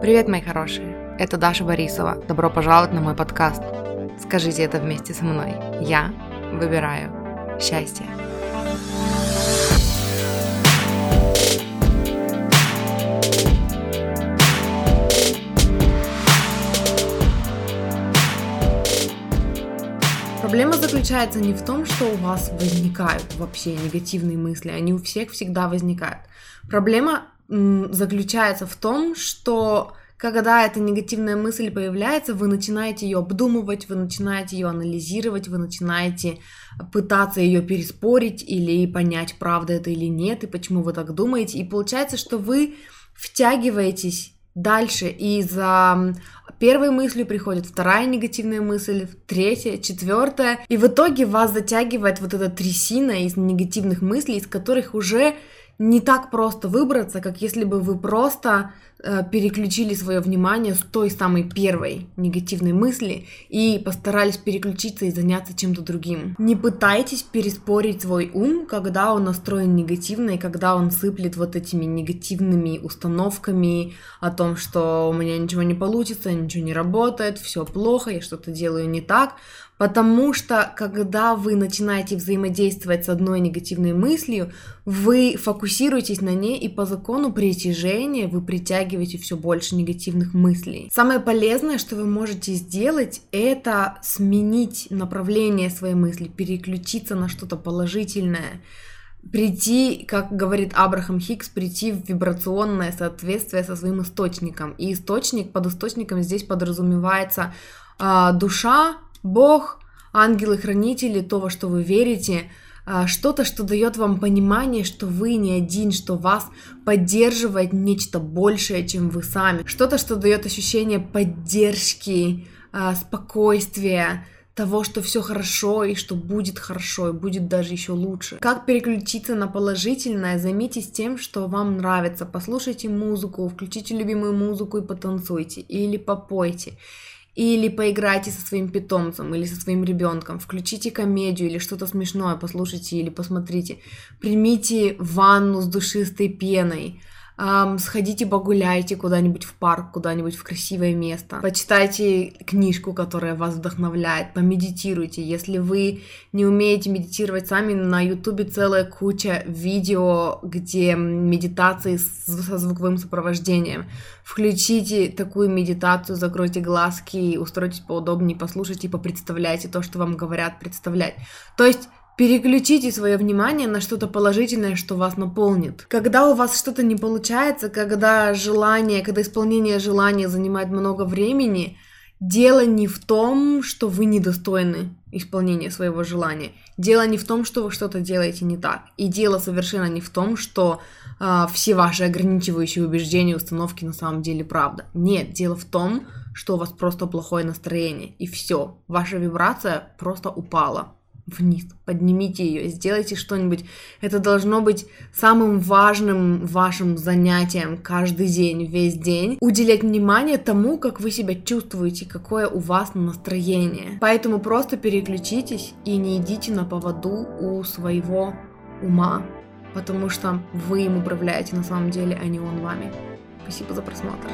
Привет, мои хорошие! Это Даша Борисова. Добро пожаловать на мой подкаст. Скажите это вместе со мной. Я выбираю счастье. Проблема заключается не в том, что у вас возникают вообще негативные мысли, они у всех всегда возникают. Проблема заключается в том, что когда эта негативная мысль появляется, вы начинаете ее обдумывать, вы начинаете ее анализировать, вы начинаете пытаться ее переспорить или понять, правда это или нет, и почему вы так думаете. И получается, что вы втягиваетесь дальше, и за первой мыслью приходит вторая негативная мысль, третья, четвертая, и в итоге вас затягивает вот эта трясина из негативных мыслей, из которых уже не так просто выбраться, как если бы вы просто э, переключили свое внимание с той самой первой негативной мысли и постарались переключиться и заняться чем-то другим. Не пытайтесь переспорить свой ум, когда он настроен негативно и когда он сыплет вот этими негативными установками о том, что у меня ничего не получится, ничего не работает, все плохо, я что-то делаю не так. Потому что, когда вы начинаете взаимодействовать с одной негативной мыслью, вы фокусируетесь на ней, и по закону притяжения вы притягиваете все больше негативных мыслей. Самое полезное, что вы можете сделать, это сменить направление своей мысли, переключиться на что-то положительное прийти, как говорит Абрахам Хикс, прийти в вибрационное соответствие со своим источником. И источник, под источником здесь подразумевается э, душа, Бог, ангелы-хранители, то, во что вы верите, а, что-то, что дает вам понимание, что вы не один, что вас поддерживает нечто большее, чем вы сами, что-то, что дает ощущение поддержки, а, спокойствия, того, что все хорошо и что будет хорошо и будет даже еще лучше. Как переключиться на положительное? Займитесь тем, что вам нравится. Послушайте музыку, включите любимую музыку и потанцуйте или попойте или поиграйте со своим питомцем или со своим ребенком, включите комедию или что-то смешное, послушайте или посмотрите, примите ванну с душистой пеной, эм, сходите погуляйте куда-нибудь в парк, куда-нибудь в красивое место, почитайте книжку, которая вас вдохновляет, помедитируйте. Если вы не умеете медитировать сами, на ютубе целая куча видео, где медитации со звуковым сопровождением. Включите такую медитацию, закройте глазки, устройтесь поудобнее, послушайте, попредставляйте то, что вам говорят представлять. То есть Переключите свое внимание на что-то положительное, что вас наполнит. Когда у вас что-то не получается, когда желание, когда исполнение желания занимает много времени, дело не в том, что вы недостойны исполнения своего желания. Дело не в том, что вы что-то делаете не так. И дело совершенно не в том, что э, все ваши ограничивающие убеждения, установки на самом деле правда. Нет, дело в том, что у вас просто плохое настроение. И все, ваша вибрация просто упала вниз, поднимите ее, сделайте что-нибудь. Это должно быть самым важным вашим занятием каждый день, весь день. Уделять внимание тому, как вы себя чувствуете, какое у вас настроение. Поэтому просто переключитесь и не идите на поводу у своего ума, потому что вы им управляете на самом деле, а не он вами. Спасибо за просмотр.